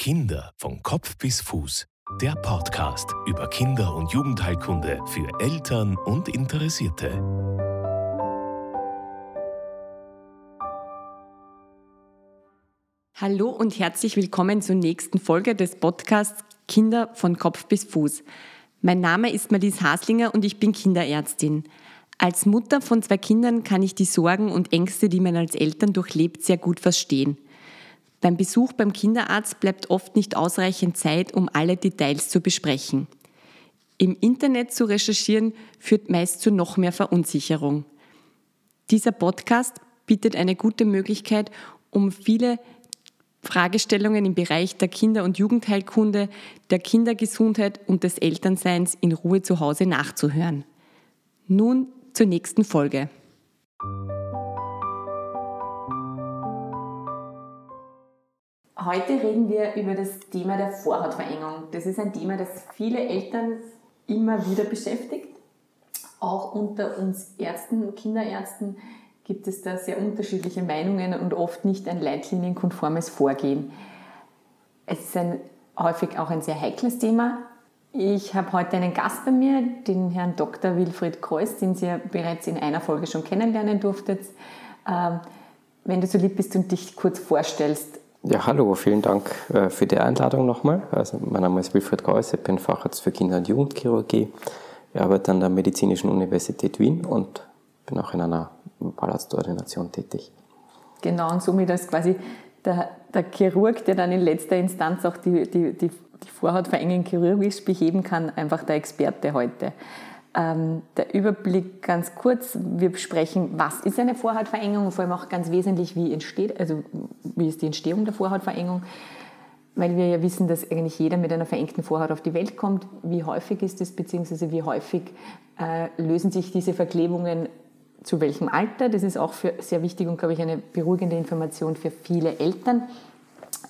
Kinder von Kopf bis Fuß. Der Podcast über Kinder- und Jugendheilkunde für Eltern und Interessierte. Hallo und herzlich willkommen zur nächsten Folge des Podcasts Kinder von Kopf bis Fuß. Mein Name ist Marlies Haslinger und ich bin Kinderärztin. Als Mutter von zwei Kindern kann ich die Sorgen und Ängste, die man als Eltern durchlebt, sehr gut verstehen. Beim Besuch beim Kinderarzt bleibt oft nicht ausreichend Zeit, um alle Details zu besprechen. Im Internet zu recherchieren führt meist zu noch mehr Verunsicherung. Dieser Podcast bietet eine gute Möglichkeit, um viele Fragestellungen im Bereich der Kinder- und Jugendheilkunde, der Kindergesundheit und des Elternseins in Ruhe zu Hause nachzuhören. Nun zur nächsten Folge. Heute reden wir über das Thema der Vorhautverengung. Das ist ein Thema, das viele Eltern immer wieder beschäftigt. Auch unter uns Ärzten, Kinderärzten gibt es da sehr unterschiedliche Meinungen und oft nicht ein leitlinienkonformes Vorgehen. Es ist ein, häufig auch ein sehr heikles Thema. Ich habe heute einen Gast bei mir, den Herrn Dr. Wilfried Kreuz, den Sie ja bereits in einer Folge schon kennenlernen durftet. Ähm, wenn du so lieb bist und dich kurz vorstellst, ja, hallo, vielen Dank äh, für die Einladung nochmal. Also, mein Name ist Wilfried Gauss, ich bin Facharzt für Kinder- und Jugendchirurgie. Ich arbeite an der Medizinischen Universität Wien und bin auch in einer Wahlarztordination tätig. Genau, und somit als quasi der, der Chirurg, der dann in letzter Instanz auch die, die, die, die Vorhautverengung chirurgisch beheben kann, einfach der Experte heute. Ähm, der Überblick ganz kurz. Wir besprechen, was ist eine Vorhautverengung und vor allem auch ganz wesentlich, wie entsteht, also wie ist die Entstehung der Vorhautverengung, weil wir ja wissen, dass eigentlich jeder mit einer verengten Vorhaut auf die Welt kommt. Wie häufig ist es, beziehungsweise wie häufig äh, lösen sich diese Verklebungen zu welchem Alter? Das ist auch für, sehr wichtig und, glaube ich, eine beruhigende Information für viele Eltern.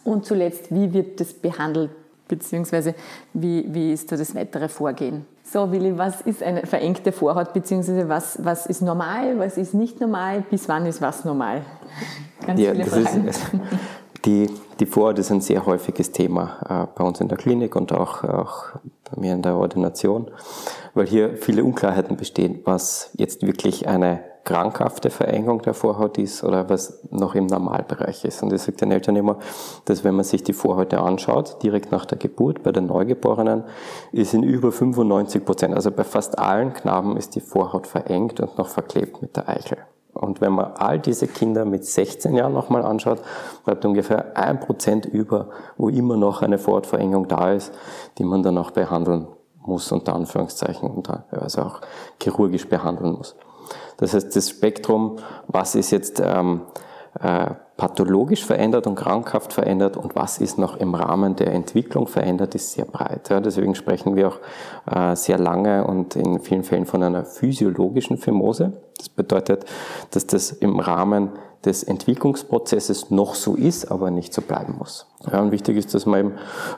Und zuletzt, wie wird das behandelt, beziehungsweise wie, wie ist da das weitere Vorgehen? So, Willi, was ist eine verengte Vorhaut, beziehungsweise was, was ist normal, was ist nicht normal, bis wann ist was normal? Ganz ja, viele Fragen. Ist, die, die Vorhaut ist ein sehr häufiges Thema äh, bei uns in der Klinik und auch, auch bei mir in der Ordination, weil hier viele Unklarheiten bestehen, was jetzt wirklich eine krankhafte Verengung der Vorhaut ist oder was noch im Normalbereich ist. Und ich sage den Eltern immer, dass wenn man sich die Vorhäute anschaut, direkt nach der Geburt bei den Neugeborenen, ist in über 95 Prozent, also bei fast allen Knaben ist die Vorhaut verengt und noch verklebt mit der Eichel. Und wenn man all diese Kinder mit 16 Jahren nochmal anschaut, bleibt ungefähr ein Prozent über, wo immer noch eine Vorhautverengung da ist, die man dann auch behandeln muss, unter Anführungszeichen, also auch chirurgisch behandeln muss. Das heißt, das Spektrum, was ist jetzt ähm, äh, pathologisch verändert und krankhaft verändert und was ist noch im Rahmen der Entwicklung verändert, ist sehr breit. Ja, deswegen sprechen wir auch äh, sehr lange und in vielen Fällen von einer physiologischen Phimose. Das bedeutet, dass das im Rahmen des Entwicklungsprozesses noch so ist, aber nicht so bleiben muss. Ja, und wichtig ist, dass man eben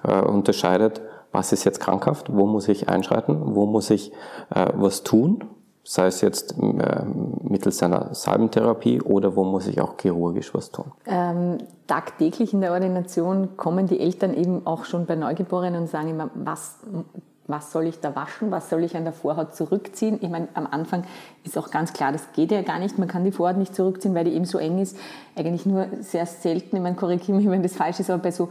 äh, unterscheidet, was ist jetzt krankhaft, wo muss ich einschreiten, wo muss ich äh, was tun sei es jetzt äh, mittels einer Salbentherapie oder wo muss ich auch chirurgisch was tun? Ähm, tagtäglich in der Ordination kommen die Eltern eben auch schon bei Neugeborenen und sagen immer, was, was soll ich da waschen, was soll ich an der Vorhaut zurückziehen? Ich meine, am Anfang ist auch ganz klar, das geht ja gar nicht, man kann die Vorhaut nicht zurückziehen, weil die eben so eng ist. Eigentlich nur sehr selten, ich meine, korrigiere mich, wenn das falsch ist, aber bei so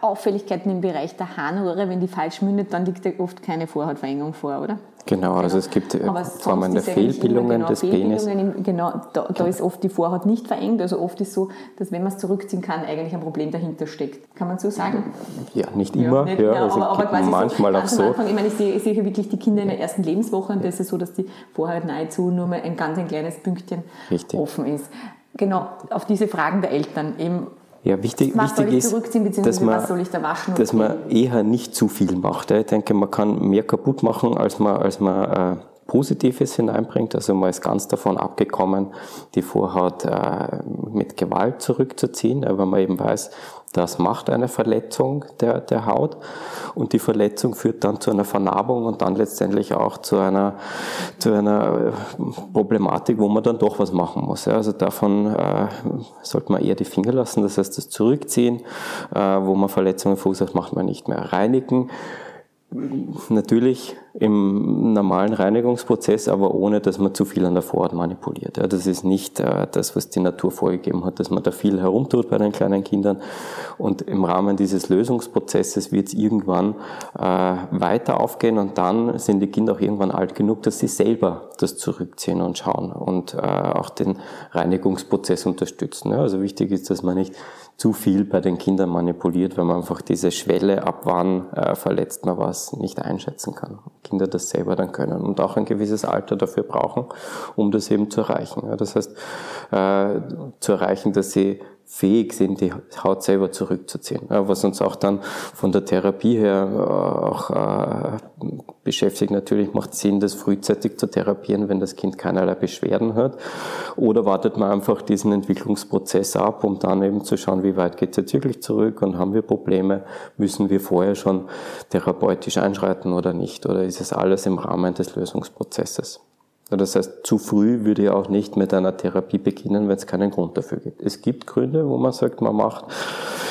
Auffälligkeiten im Bereich der Harnröhre, wenn die falsch mündet, dann liegt ja oft keine Vorhautverengung vor, oder? Genau, genau. also es gibt äh, Formen der Fehlbildungen genau, des Penis. Genau, da, da, ist oft die Vorhaut nicht verengt, also oft ist so, dass wenn man es zurückziehen kann, eigentlich ein Problem dahinter steckt. Kann man so sagen? Ja, nicht immer, ja, nicht, ja, also aber, aber quasi manchmal so, auch so. Anfang, ich meine, ich sehe, ich sehe wirklich die Kinder in der ersten Lebenswoche und das ist so, dass die Vorhaut nahezu nur mal ein ganz ein kleines Pünktchen Richtig. offen ist. Genau, auf diese Fragen der Eltern eben ja, wichtig, was wichtig ist, dass man, da dass man eher nicht zu viel macht. Ich denke, man kann mehr kaputt machen, als man, als man äh, Positives hineinbringt. Also man ist ganz davon abgekommen, die Vorhaut äh, mit Gewalt zurückzuziehen, aber man eben weiß, Das macht eine Verletzung der, der Haut und die Verletzung führt dann zu einer Vernarbung und dann letztendlich auch zu einer, zu einer äh, Problematik, wo man dann doch was machen muss. Ja. Also davon äh, sollte man eher die Finger lassen, das heißt das Zurückziehen, äh, wo man Verletzungen verursacht, macht man nicht mehr. Reinigen natürlich im normalen Reinigungsprozess, aber ohne, dass man zu viel an der Vorhaut manipuliert. Ja, das ist nicht äh, das, was die Natur vorgegeben hat, dass man da viel herumtut bei den kleinen Kindern. Und im Rahmen dieses Lösungsprozesses wird es irgendwann äh, weiter aufgehen und dann sind die Kinder auch irgendwann alt genug, dass sie selber das zurückziehen und schauen und äh, auch den Reinigungsprozess unterstützen. Ja, also wichtig ist, dass man nicht zu viel bei den Kindern manipuliert, weil man einfach diese Schwelle, ab wann äh, verletzt man was, nicht einschätzen kann. Kinder das selber dann können und auch ein gewisses Alter dafür brauchen, um das eben zu erreichen. Das heißt, äh, zu erreichen, dass sie fähig sind, die Haut selber zurückzuziehen. Was uns auch dann von der Therapie her äh, auch äh, beschäftigt. Natürlich macht Sinn, das frühzeitig zu therapieren, wenn das Kind keinerlei Beschwerden hat. Oder wartet man einfach diesen Entwicklungsprozess ab, um dann eben zu schauen, wie weit geht es jetzt wirklich zurück und haben wir Probleme, müssen wir vorher schon therapeutisch einschreiten oder nicht? Oder ist es alles im Rahmen des Lösungsprozesses? Das heißt, zu früh würde ich auch nicht mit einer Therapie beginnen, wenn es keinen Grund dafür gibt. Es gibt Gründe, wo man sagt, man macht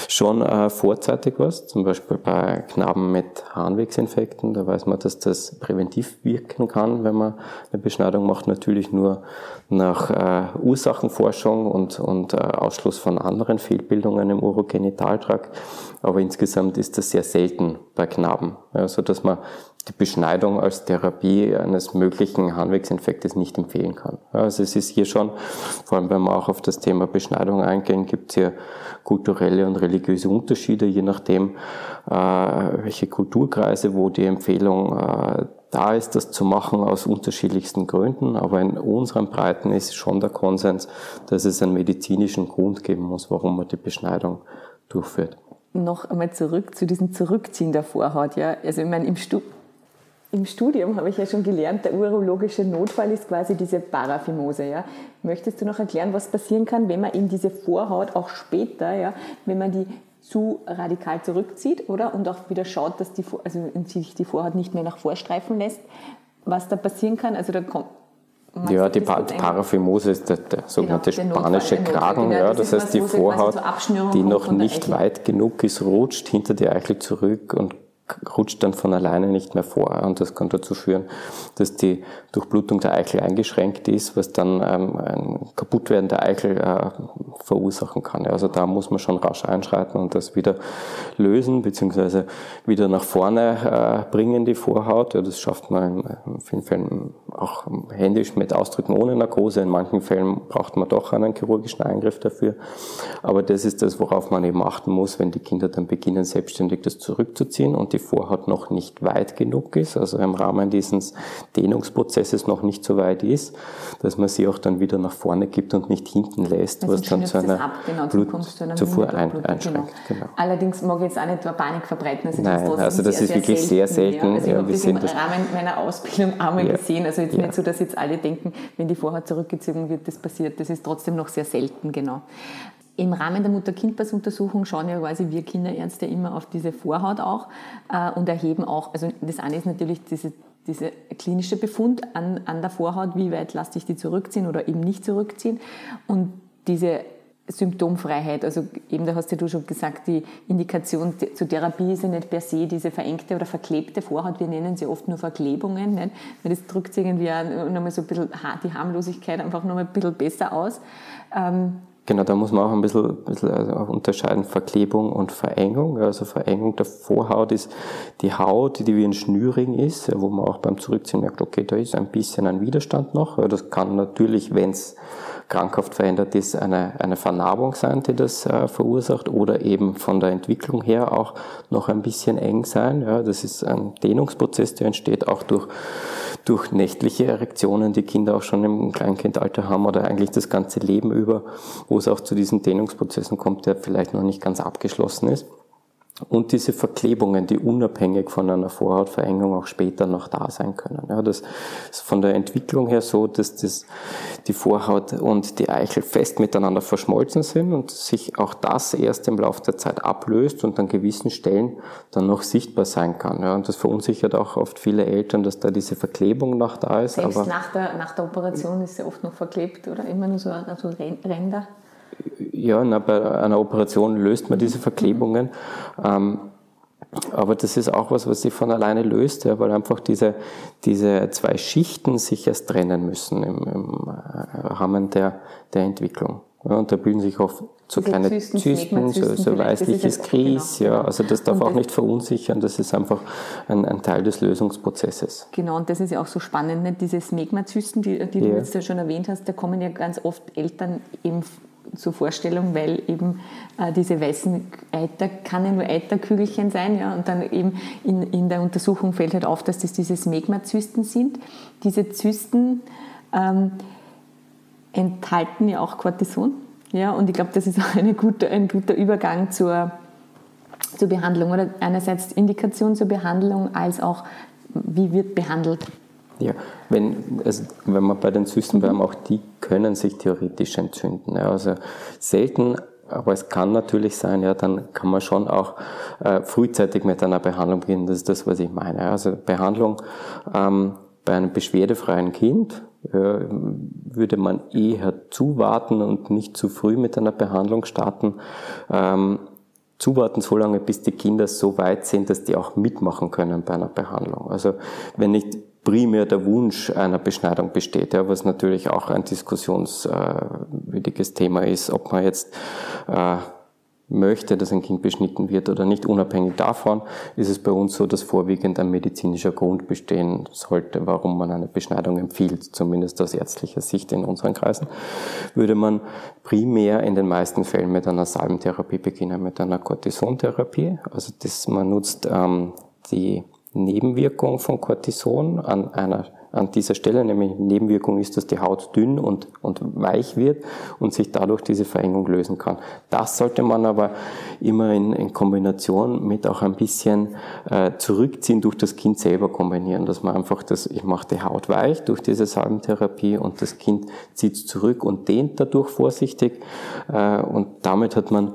schon äh, vorzeitig was, zum Beispiel bei Knaben mit Harnwegsinfekten. Da weiß man, dass das präventiv wirken kann, wenn man eine Beschneidung macht. Natürlich nur nach äh, Ursachenforschung und, und äh, Ausschluss von anderen Fehlbildungen im Urogenitaltrakt. Aber insgesamt ist das sehr selten bei Knaben, ja, so dass man die Beschneidung als Therapie eines möglichen Harnwegsinfektes nicht empfehlen kann. Also es ist hier schon, vor allem wenn wir auch auf das Thema Beschneidung eingehen, gibt es hier kulturelle und religiöse Unterschiede, je nachdem, äh, welche Kulturkreise, wo die Empfehlung äh, da ist, das zu machen aus unterschiedlichsten Gründen. Aber in unseren Breiten ist schon der Konsens, dass es einen medizinischen Grund geben muss, warum man die Beschneidung durchführt noch einmal zurück zu diesem Zurückziehen der Vorhaut. Ja? Also ich meine, im, Stu im Studium habe ich ja schon gelernt, der urologische Notfall ist quasi diese Paraphimose. Ja? Möchtest du noch erklären, was passieren kann, wenn man eben diese Vorhaut auch später, ja, wenn man die zu radikal zurückzieht, oder? Und auch wieder schaut, dass die, also sich die Vorhaut nicht mehr nach vorstreifen lässt, was da passieren kann. Also da kommt, ja, die, pa Paraphimose ist der, der sogenannte genau, spanische Notfall, Kragen. Genau, ja, das, das heißt, die Vorhaut, die noch nicht weit genug ist, rutscht hinter die Eichel zurück und rutscht dann von alleine nicht mehr vor. Und das kann dazu führen, dass die Durchblutung der Eichel eingeschränkt ist, was dann ähm, ein Kaputtwerden der Eichel äh, verursachen kann. Also da muss man schon rasch einschreiten und das wieder lösen, beziehungsweise wieder nach vorne äh, bringen, die Vorhaut. Ja, das schafft man in vielen Fällen auch händisch mit Ausdrücken ohne Narkose. In manchen Fällen braucht man doch einen chirurgischen Eingriff dafür. Aber das ist das, worauf man eben achten muss, wenn die Kinder dann beginnen, selbstständig das zurückzuziehen und die Vorhaut noch nicht weit genug ist, also im Rahmen dieses Dehnungsprozesses noch nicht so weit ist, dass man sie auch dann wieder nach vorne gibt und nicht hinten lässt, also was dann zu einer, genau, Blutzufuhr ein, einschränkt. Genau. Genau. Allerdings mag ich jetzt auch nicht Panik verbreiten. Also Nein, das also das sehr, ist wirklich sehr selten. Ja. Also ja, ich habe das im Rahmen meiner Ausbildung einmal ja. gesehen. Also jetzt nicht so, dass jetzt alle denken, wenn die Vorhaut zurückgezogen wird, das passiert. Das ist trotzdem noch sehr selten, genau. Im Rahmen der Mutter-Kind-Pass-Untersuchung schauen ja quasi wir Kinderärzte immer auf diese Vorhaut auch äh, und erheben auch, also das eine ist natürlich diese, diese klinische Befund an, an der Vorhaut, wie weit lasse ich die zurückziehen oder eben nicht zurückziehen und diese Symptomfreiheit, also eben da hast ja du schon gesagt, die Indikation zur Therapie ist ja nicht per se diese verengte oder verklebte Vorhaut, wir nennen sie oft nur Verklebungen, nicht? weil das drückt irgendwie auch nochmal so ein bisschen die Harmlosigkeit einfach nochmal ein bisschen besser aus. Ähm, Genau, da muss man auch ein bisschen, ein bisschen also unterscheiden, Verklebung und Verengung. Also Verengung der Vorhaut ist die Haut, die wie ein Schnürring ist, wo man auch beim Zurückziehen merkt, okay, da ist ein bisschen ein Widerstand noch. Das kann natürlich, wenn es krankhaft verändert ist, eine, eine Vernarbung sein, die das äh, verursacht, oder eben von der Entwicklung her auch noch ein bisschen eng sein. Ja, das ist ein Dehnungsprozess, der entsteht auch durch durch nächtliche Erektionen, die Kinder auch schon im Kleinkindalter haben oder eigentlich das ganze Leben über, wo es auch zu diesen Dehnungsprozessen kommt, der vielleicht noch nicht ganz abgeschlossen ist. Und diese Verklebungen, die unabhängig von einer Vorhautverengung auch später noch da sein können. Ja, das ist von der Entwicklung her so, dass das, die Vorhaut und die Eichel fest miteinander verschmolzen sind und sich auch das erst im Laufe der Zeit ablöst und an gewissen Stellen dann noch sichtbar sein kann. Ja, und das verunsichert auch oft viele Eltern, dass da diese Verklebung noch da ist. Selbst aber nach, der, nach der Operation ist sie oft noch verklebt, oder? Immer nur so, so Ränder? Ja, na, bei einer Operation löst man diese Verklebungen. Ähm, aber das ist auch was, was sich von alleine löst, ja, weil einfach diese, diese zwei Schichten sich erst trennen müssen im, im äh, Rahmen der, der Entwicklung. Ja, und da bilden sich oft so diese kleine Zysten, Zysten so, so weißliches Kries. Genau, ja, genau. also das darf auch nicht verunsichern, das ist einfach ein, ein, Teil des Lösungsprozesses. Genau, und das ist ja auch so spannend, nicht? diese Smegmazysten, die, die ja. du jetzt ja schon erwähnt hast, da kommen ja ganz oft Eltern eben zur Vorstellung, weil eben äh, diese weißen Eiter, kann ja nur Eiterkügelchen sein, ja, und dann eben in, in der Untersuchung fällt halt auf, dass das diese Smegmazysten sind. Diese Zysten ähm, enthalten ja auch Cortison, ja, und ich glaube, das ist auch eine gute, ein guter Übergang zur, zur Behandlung, oder einerseits Indikation zur Behandlung, als auch, wie wird behandelt. Ja, wenn, also wenn man bei den Zysten bleiben, auch die können sich theoretisch entzünden. Ja, also selten, aber es kann natürlich sein, ja, dann kann man schon auch äh, frühzeitig mit einer Behandlung beginnen. Das ist das, was ich meine. Also Behandlung ähm, bei einem beschwerdefreien Kind äh, würde man eher zuwarten und nicht zu früh mit einer Behandlung starten. Ähm, zuwarten so lange, bis die Kinder so weit sind, dass die auch mitmachen können bei einer Behandlung. Also wenn nicht primär der Wunsch einer Beschneidung besteht, ja, was natürlich auch ein diskussionswürdiges Thema ist, ob man jetzt äh, möchte, dass ein Kind beschnitten wird oder nicht. Unabhängig davon ist es bei uns so, dass vorwiegend ein medizinischer Grund bestehen sollte, warum man eine Beschneidung empfiehlt, zumindest aus ärztlicher Sicht in unseren Kreisen, würde man primär in den meisten Fällen mit einer Salbentherapie beginnen, mit einer Cortisontherapie. Also das, man nutzt ähm, die Nebenwirkung von Cortison an einer an dieser Stelle, nämlich Nebenwirkung ist, dass die Haut dünn und, und weich wird und sich dadurch diese Verengung lösen kann. Das sollte man aber immer in, in Kombination mit auch ein bisschen äh, Zurückziehen durch das Kind selber kombinieren, dass man einfach das, ich mache die Haut weich durch diese Salbentherapie und das Kind zieht zurück und dehnt dadurch vorsichtig äh, und damit hat man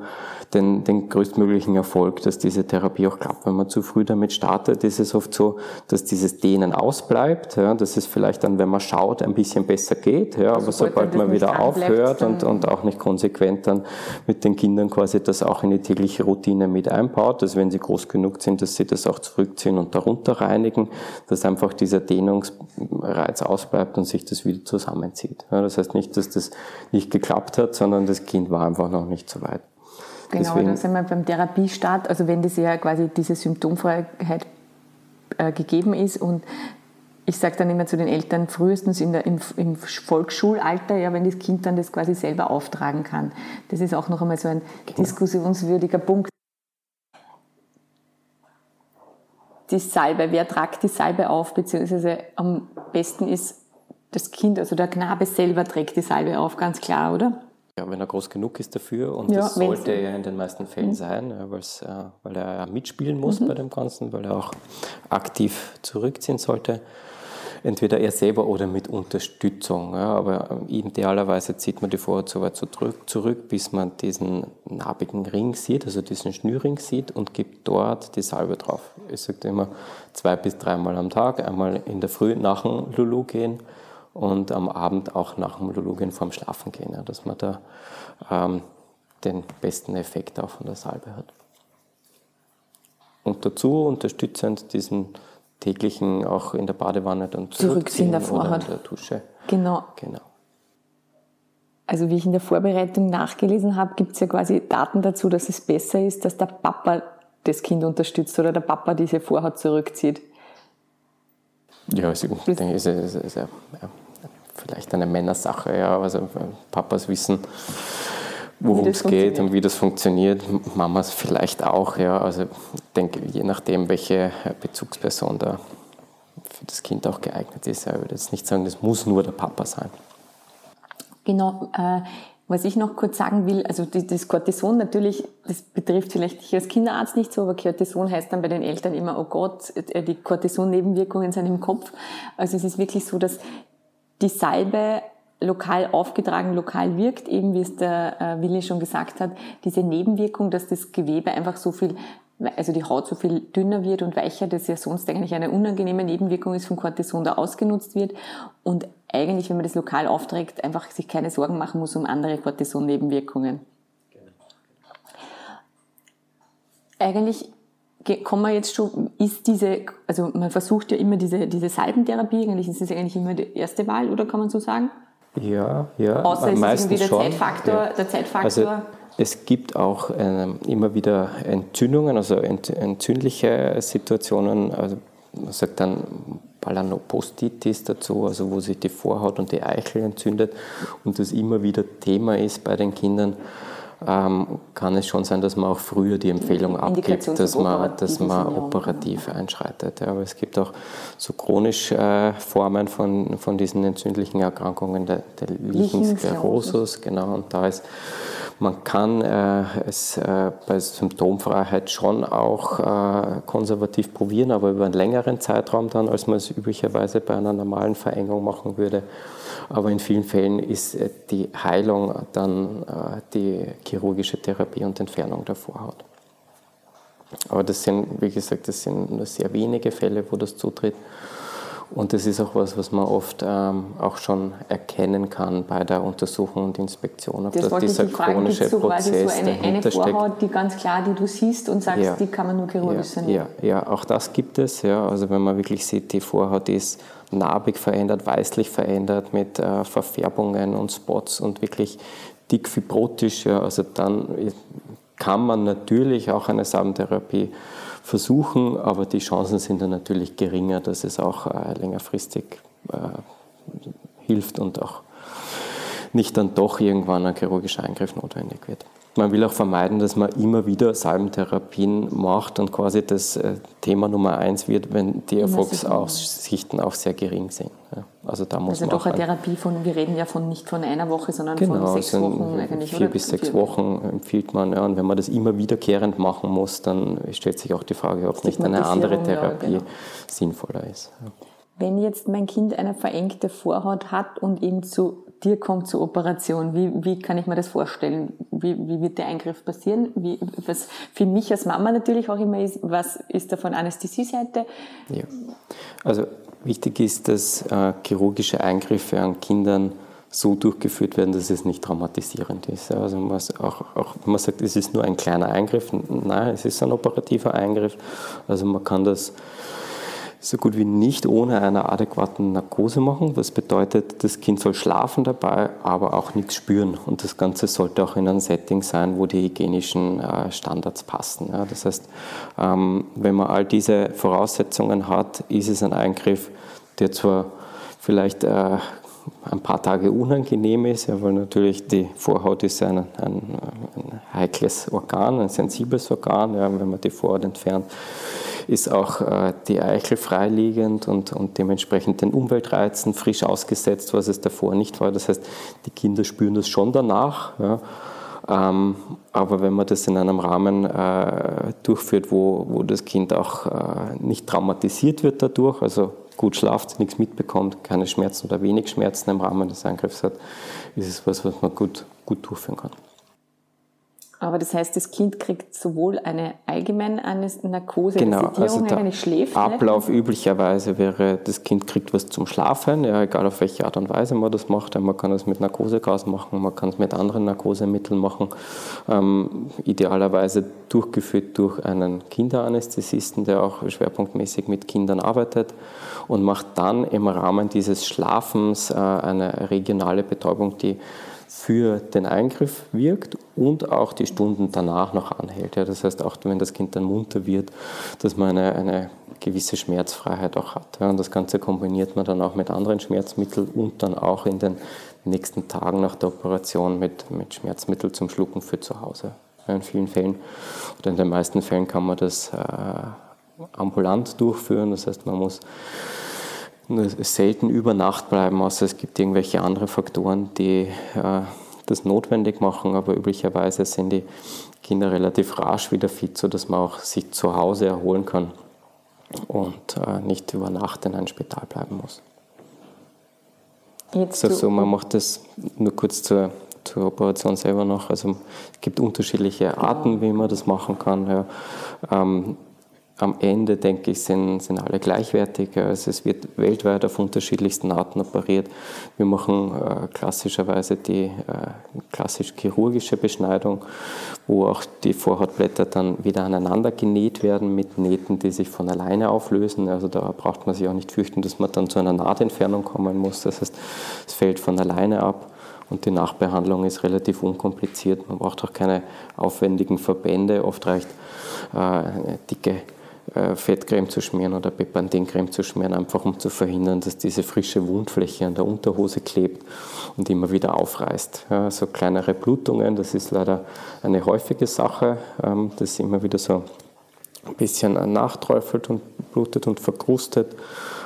den, den größtmöglichen Erfolg, dass diese Therapie auch klappt. Wenn man zu früh damit startet, ist es oft so, dass dieses Dehnen ausbleibt, ja, dass es vielleicht dann, wenn man schaut, ein bisschen besser geht, ja, aber sobald man wieder aufhört und, und auch nicht konsequent dann mit den Kindern quasi das auch in die tägliche Routine mit einbaut, dass wenn sie groß genug sind, dass sie das auch zurückziehen und darunter reinigen, dass einfach dieser Dehnungsreiz ausbleibt und sich das wieder zusammenzieht. Ja, das heißt nicht, dass das nicht geklappt hat, sondern das Kind war einfach noch nicht so weit. Genau, Deswegen. da sind wir beim Therapiestart, also wenn das ja quasi diese Symptomfreiheit äh, gegeben ist und ich sage dann immer zu den Eltern, frühestens in der, im, im, Volksschulalter, ja, wenn das Kind dann das quasi selber auftragen kann. Das ist auch noch einmal so ein genau. diskussionswürdiger Punkt. Die Salbe, wer tragt die Salbe auf, beziehungsweise am besten ist das Kind, also der Knabe selber trägt die Salbe auf, ganz klar, oder? Ja, wenn er groß genug ist dafür und ja, das sollte er in den meisten Fällen mhm. sein, äh, weil er mitspielen muss mhm. bei dem Ganzen, weil er auch aktiv zurückziehen sollte. Entweder er selber oder mit Unterstützung. Ja, aber ähm, idealerweise zieht man die Vorhaut so weit zurück, zurück, bis man diesen narbigen Ring sieht, also diesen Schnürring sieht und gibt dort die Salbe drauf. Ich sage immer zwei bis dreimal am Tag, einmal in der Früh nach dem Lulu gehen und am Abend auch nach Monologen vorm Schlafen gehen, ja, dass man da ähm, den besten Effekt auch von der Salbe hat. Und dazu unterstützend diesen täglichen auch in der Badewanne dann zurückziehen der oder in der Dusche. Genau. genau. Also wie ich in der Vorbereitung nachgelesen habe, gibt es ja quasi Daten dazu, dass es besser ist, dass der Papa das Kind unterstützt oder der Papa diese Vorhaut zurückzieht. Ja, also, ich denke, es ist, ist, ist ja, vielleicht eine Männersache, ja, also Papas wissen, worum es geht und wie das funktioniert. Mamas vielleicht auch, ja. Also ich denke, je nachdem, welche Bezugsperson da für das Kind auch geeignet ist. Ich würde jetzt nicht sagen, das muss nur der Papa sein. Genau. Äh, Was ich noch kurz sagen will, also das Cortison natürlich, das betrifft vielleicht dich als Kinderarzt nicht so, aber Cortison heißt dann bei den Eltern immer, oh Gott, äh, die Cortison-Nebenwirkungen sind im Kopf. Also es ist wirklich so, dass die Salbe lokal aufgetragen, lokal wirkt, eben wie es der äh, Willi schon gesagt hat, diese Nebenwirkung, dass das Gewebe einfach so viel, also die Haut so viel dünner wird und weicher, das ja sonst eigentlich eine unangenehme Nebenwirkung ist vom Cortison, da ausgenutzt wird und eigentlich, wenn man das lokal aufträgt, einfach sich keine Sorgen machen muss um andere Cortison-Nebenwirkungen. Eigentlich kommen wir jetzt schon, ist diese, also man versucht ja immer diese, diese Salbentherapie, eigentlich ist das eigentlich immer die erste Wahl, oder kann man so sagen? Ja, ja. Außer es ist irgendwie der schon. Zeitfaktor, ja. der Zeitfaktor. Also es gibt auch ähm, immer wieder Entzündungen, also entzündliche Situationen, also man sagt dann Balanopostitis dazu, also wo sich die Vorhaut und die Eichel entzündet und das immer wieder Thema ist bei den Kindern ähm, kann es schon sein, dass man auch früher die Empfehlung abgibt, dass man, dass man operativ einschreitet. Ja, aber es gibt auch so chronische äh, Formen von, von diesen entzündlichen Erkrankungen, der, der Lichensklerosus, genau, und da ist man kann äh, es äh, bei Symptomfreiheit schon auch äh, konservativ probieren, aber über einen längeren Zeitraum dann, als man es üblicherweise bei einer normalen Verengung machen würde. Aber in vielen Fällen ist äh, die Heilung dann äh, die chirurgische Therapie und Entfernung der Vorhaut. Aber das sind, wie gesagt, das sind nur sehr wenige Fälle, wo das zutritt. Und das ist auch was, was man oft ähm, auch schon erkennen kann bei der Untersuchung und Inspektion, ob das da dieser chronische fragen, Prozess so eine, eine Vorhaut, die ganz klar, die du siehst und sagst, ja, die kann man nur chirurgisch ja, sanieren. Ja, ja, auch das gibt es. Ja. Also wenn man wirklich sieht, die Vorhaut ist narbig verändert, weißlich verändert mit äh, Verfärbungen und Spots und wirklich dick fibrotisch, ja, also dann kann man natürlich auch eine Samentherapie versuchen, aber die Chancen sind dann natürlich geringer, dass es auch äh, längerfristig äh, hilft und auch nicht dann doch irgendwann ein chirurgischer Eingriff notwendig wird. Man will auch vermeiden, dass man immer wieder Salbentherapien macht und quasi das äh, Thema Nummer eins wird, wenn die Erfolgsaussichten auch sehr gering sind. Also da muss also man doch eine Therapie von, wir reden ja von nicht von einer Woche, sondern genau, von sechs Wochen eigentlich. Vier bis sechs Wochen empfiehlt man. Ja, und wenn man das immer wiederkehrend machen muss, dann stellt sich auch die Frage, ob nicht eine andere Therapie ja, genau. sinnvoller ist. Wenn jetzt mein Kind eine verengte Vorhaut hat und eben zu dir kommt zur Operation, wie, wie kann ich mir das vorstellen? Wie, wie wird der Eingriff passieren? Wie, was für mich als Mama natürlich auch immer ist, was ist da von Anästhesieseite? Ja. Also wichtig ist, dass äh, chirurgische Eingriffe an Kindern so durchgeführt werden, dass es nicht traumatisierend ist. Also man auch, auch man sagt, es ist nur ein kleiner Eingriff, nein, es ist ein operativer Eingriff. Also man kann das so gut wie nicht ohne einer adäquaten Narkose machen. Das bedeutet, das Kind soll schlafen dabei, aber auch nichts spüren. Und das Ganze sollte auch in einem Setting sein, wo die hygienischen äh, Standards passen. Das heißt, ähm, wenn man all diese Voraussetzungen hat, ist es ein Eingriff, der zwar vielleicht äh, ein paar Tage unangenehm ist, ja, weil natürlich die Vorhaut ist ein, ein, ein heikles Organ, ein sensibles Organ, ja, wenn man die Vorhaut entfernt ist auch äh, die Eichel freiliegend und, und dementsprechend den Umweltreizen frisch ausgesetzt, was es davor nicht war. Das heißt, die Kinder spüren das schon danach. Ja. Ähm, aber wenn man das in einem Rahmen äh, durchführt, wo, wo das Kind auch äh, nicht traumatisiert wird dadurch, also gut schlaft, nichts mitbekommt, keine Schmerzen oder wenig Schmerzen im Rahmen des Angriffs hat, ist es was, was man gut, gut durchführen kann. Aber das heißt, das Kind kriegt sowohl eine allgemeine Narkose, genau, also der eine schläft. Ablauf nicht? üblicherweise wäre, das Kind kriegt was zum Schlafen, ja, egal auf welche Art und Weise man das macht. Man kann es mit Narkosegas machen, man kann es mit anderen Narkosemitteln machen. Ähm, idealerweise durchgeführt durch einen Kinderanästhesisten, der auch schwerpunktmäßig mit Kindern arbeitet und macht dann im Rahmen dieses Schlafens äh, eine regionale Betäubung, die für den Eingriff wirkt und auch die Stunden danach noch anhält. Ja, das heißt, auch wenn das Kind dann munter wird, dass man eine, eine gewisse Schmerzfreiheit auch hat. Ja, und das Ganze kombiniert man dann auch mit anderen Schmerzmitteln und dann auch in den nächsten Tagen nach der Operation mit, mit Schmerzmittel zum Schlucken für zu Hause. In vielen Fällen oder in den meisten Fällen kann man das äh, ambulant durchführen. Das heißt, man muss selten über Nacht bleiben, außer es gibt irgendwelche andere Faktoren, die äh, das notwendig machen, aber üblicherweise sind die Kinder relativ rasch wieder fit, sodass man auch sich zu Hause erholen kann und äh, nicht über Nacht in einem Spital bleiben muss. Jetzt also man macht das nur kurz zur, zur Operation selber noch. Also es gibt unterschiedliche Arten, wie man das machen kann. Ja. Ähm, am Ende, denke ich, sind, sind alle gleichwertig. Also es wird weltweit auf unterschiedlichsten Arten operiert. Wir machen äh, klassischerweise die äh, klassisch chirurgische Beschneidung, wo auch die Vorhautblätter dann wieder aneinander genäht werden mit Nähten, die sich von alleine auflösen. Also da braucht man sich auch nicht fürchten, dass man dann zu einer Nahtentfernung kommen muss. Das heißt, es fällt von alleine ab. Und die Nachbehandlung ist relativ unkompliziert. Man braucht auch keine aufwendigen Verbände. Oft reicht äh, eine dicke Fettcreme zu schmieren oder Bepanthencreme zu schmieren, einfach um zu verhindern, dass diese frische Wundfläche an der Unterhose klebt und immer wieder aufreißt. Ja, so kleinere Blutungen, das ist leider eine häufige Sache, ähm, das immer wieder so ein bisschen nachträufelt und blutet und verkrustet.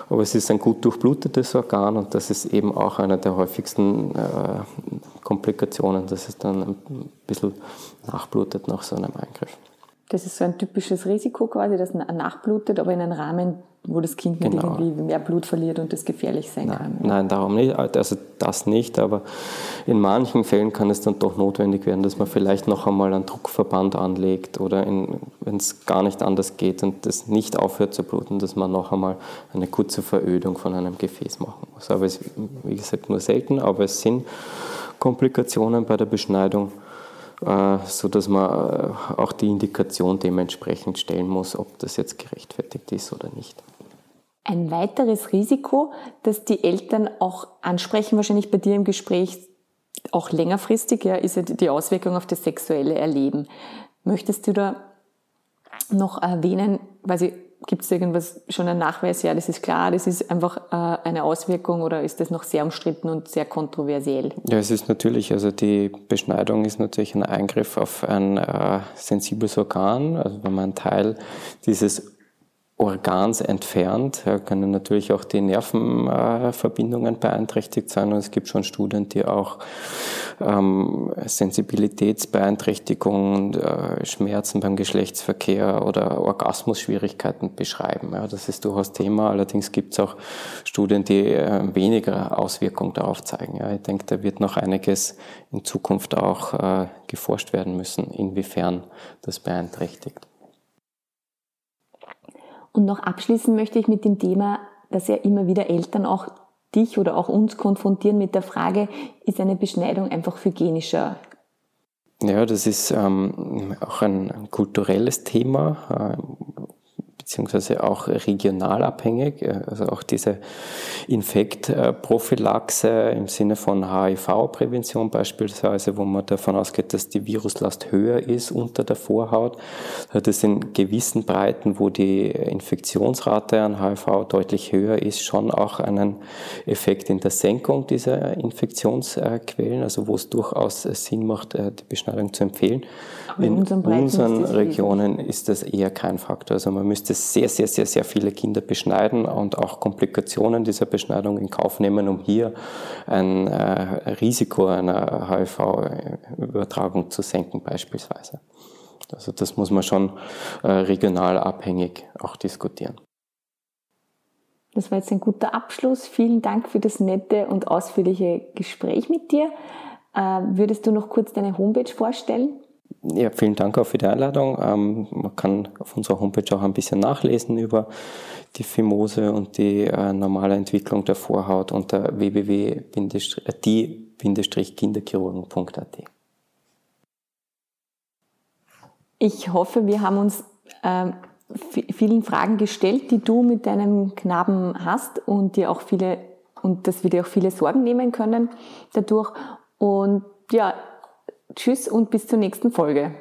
Aber es ist ein gut durchblutetes Organ und das ist eben auch eine der häufigsten äh, Komplikationen, dass es dann ein bisschen nachblutet nach so einem Eingriff. Das ist so ein typisches Risiko quasi, dass nachblutet, aber in einem Rahmen, wo das Kind nicht genau. irgendwie mehr Blut verliert und das gefährlich sein nein, kann. Nein, darum nicht. Also das nicht, aber in manchen Fällen kann es dann doch notwendig werden, dass man vielleicht noch einmal einen Druckverband anlegt oder wenn es gar nicht anders geht und das nicht aufhört zu bluten, dass man noch einmal eine kurze Verödung von einem Gefäß machen muss. Aber es ist, wie gesagt, nur selten, aber es sind Komplikationen bei der Beschneidung sodass man äh, auch die Indikation dementsprechend stellen muss, ob das jetzt gerechtfertigt ist oder nicht. Ein weiteres Risiko, das die Eltern auch ansprechen, wahrscheinlich bei dir im Gespräch, auch längerfristig, ja, ist ja die Auswirkung auf das sexuelle Erleben. Möchtest du da noch erwähnen, weil sie Gibt es irgendwas, schon einen Nachweis? Ja, das ist klar, das ist einfach äh, eine Auswirkung oder ist das noch sehr umstritten und sehr kontroversiell? Ja, es ist natürlich, also die Beschneidung ist natürlich ein Eingriff auf ein äh, sensibles Organ. Also wenn man einen Teil dieses Organs entfernt, können natürlich auch die Nervenverbindungen beeinträchtigt sein. Und es gibt schon Studien, die auch ähm, Sensibilitätsbeeinträchtigungen, äh, Schmerzen beim Geschlechtsverkehr oder Orgasmusschwierigkeiten beschreiben. Ja, das ist durchaus Thema. Allerdings gibt es auch Studien, die äh, weniger Auswirkungen darauf zeigen. Ja, ich denke, da wird noch einiges in Zukunft auch äh, geforscht werden müssen, inwiefern das beeinträchtigt. Und noch abschließen möchte ich mit dem Thema, dass ja immer wieder Eltern auch dich oder auch uns konfrontieren mit der Frage, ist eine Beschneidung einfach hygienischer? Ja, das ist ähm, auch ein kulturelles Thema. Äh, beziehungsweise auch regional abhängig. Äh, also auch diese Infektprophylaxe im Sinne von HIV-Prävention beispielsweise, wo man davon ausgeht, dass die Viruslast höher ist unter der Vorhaut. Das in gewissen Breiten, wo die Infektionsrate an HIV deutlich höher ist, schon auch einen Effekt in der Senkung dieser Infektionsquellen, also wo es durchaus Sinn macht, äh, die Beschneidung zu empfehlen. Aber in, in unseren Regionen ist das eher kein Faktor. Also man müsste sehr, sehr, sehr, sehr viele Kinder beschneiden und auch Komplikationen dieser Beschneidung in Kauf nehmen, um hier ein äh, Risiko einer HIV-Übertragung zu senken beispielsweise. Also das muss man schon äh, regional abhängig auch diskutieren. Das war jetzt ein guter Abschluss. Vielen Dank für das nette und ausführliche Gespräch mit dir. Äh, würdest du noch kurz deine Homepage vorstellen? Ja, vielen Dank auch für die Einladung. Ähm, man kann auf unserer Homepage auch ein bisschen nachlesen über die Fimose und die äh, normale Entwicklung der Vorhaut unter www.die-kinderchirurgen.at. Ich hoffe, wir haben uns äh, vielen Fragen gestellt, die du mit deinem Knaben hast und dir auch viele und dass wir dir auch viele Sorgen nehmen können dadurch. Und ja, Tschüss und bis zur nächsten Folge.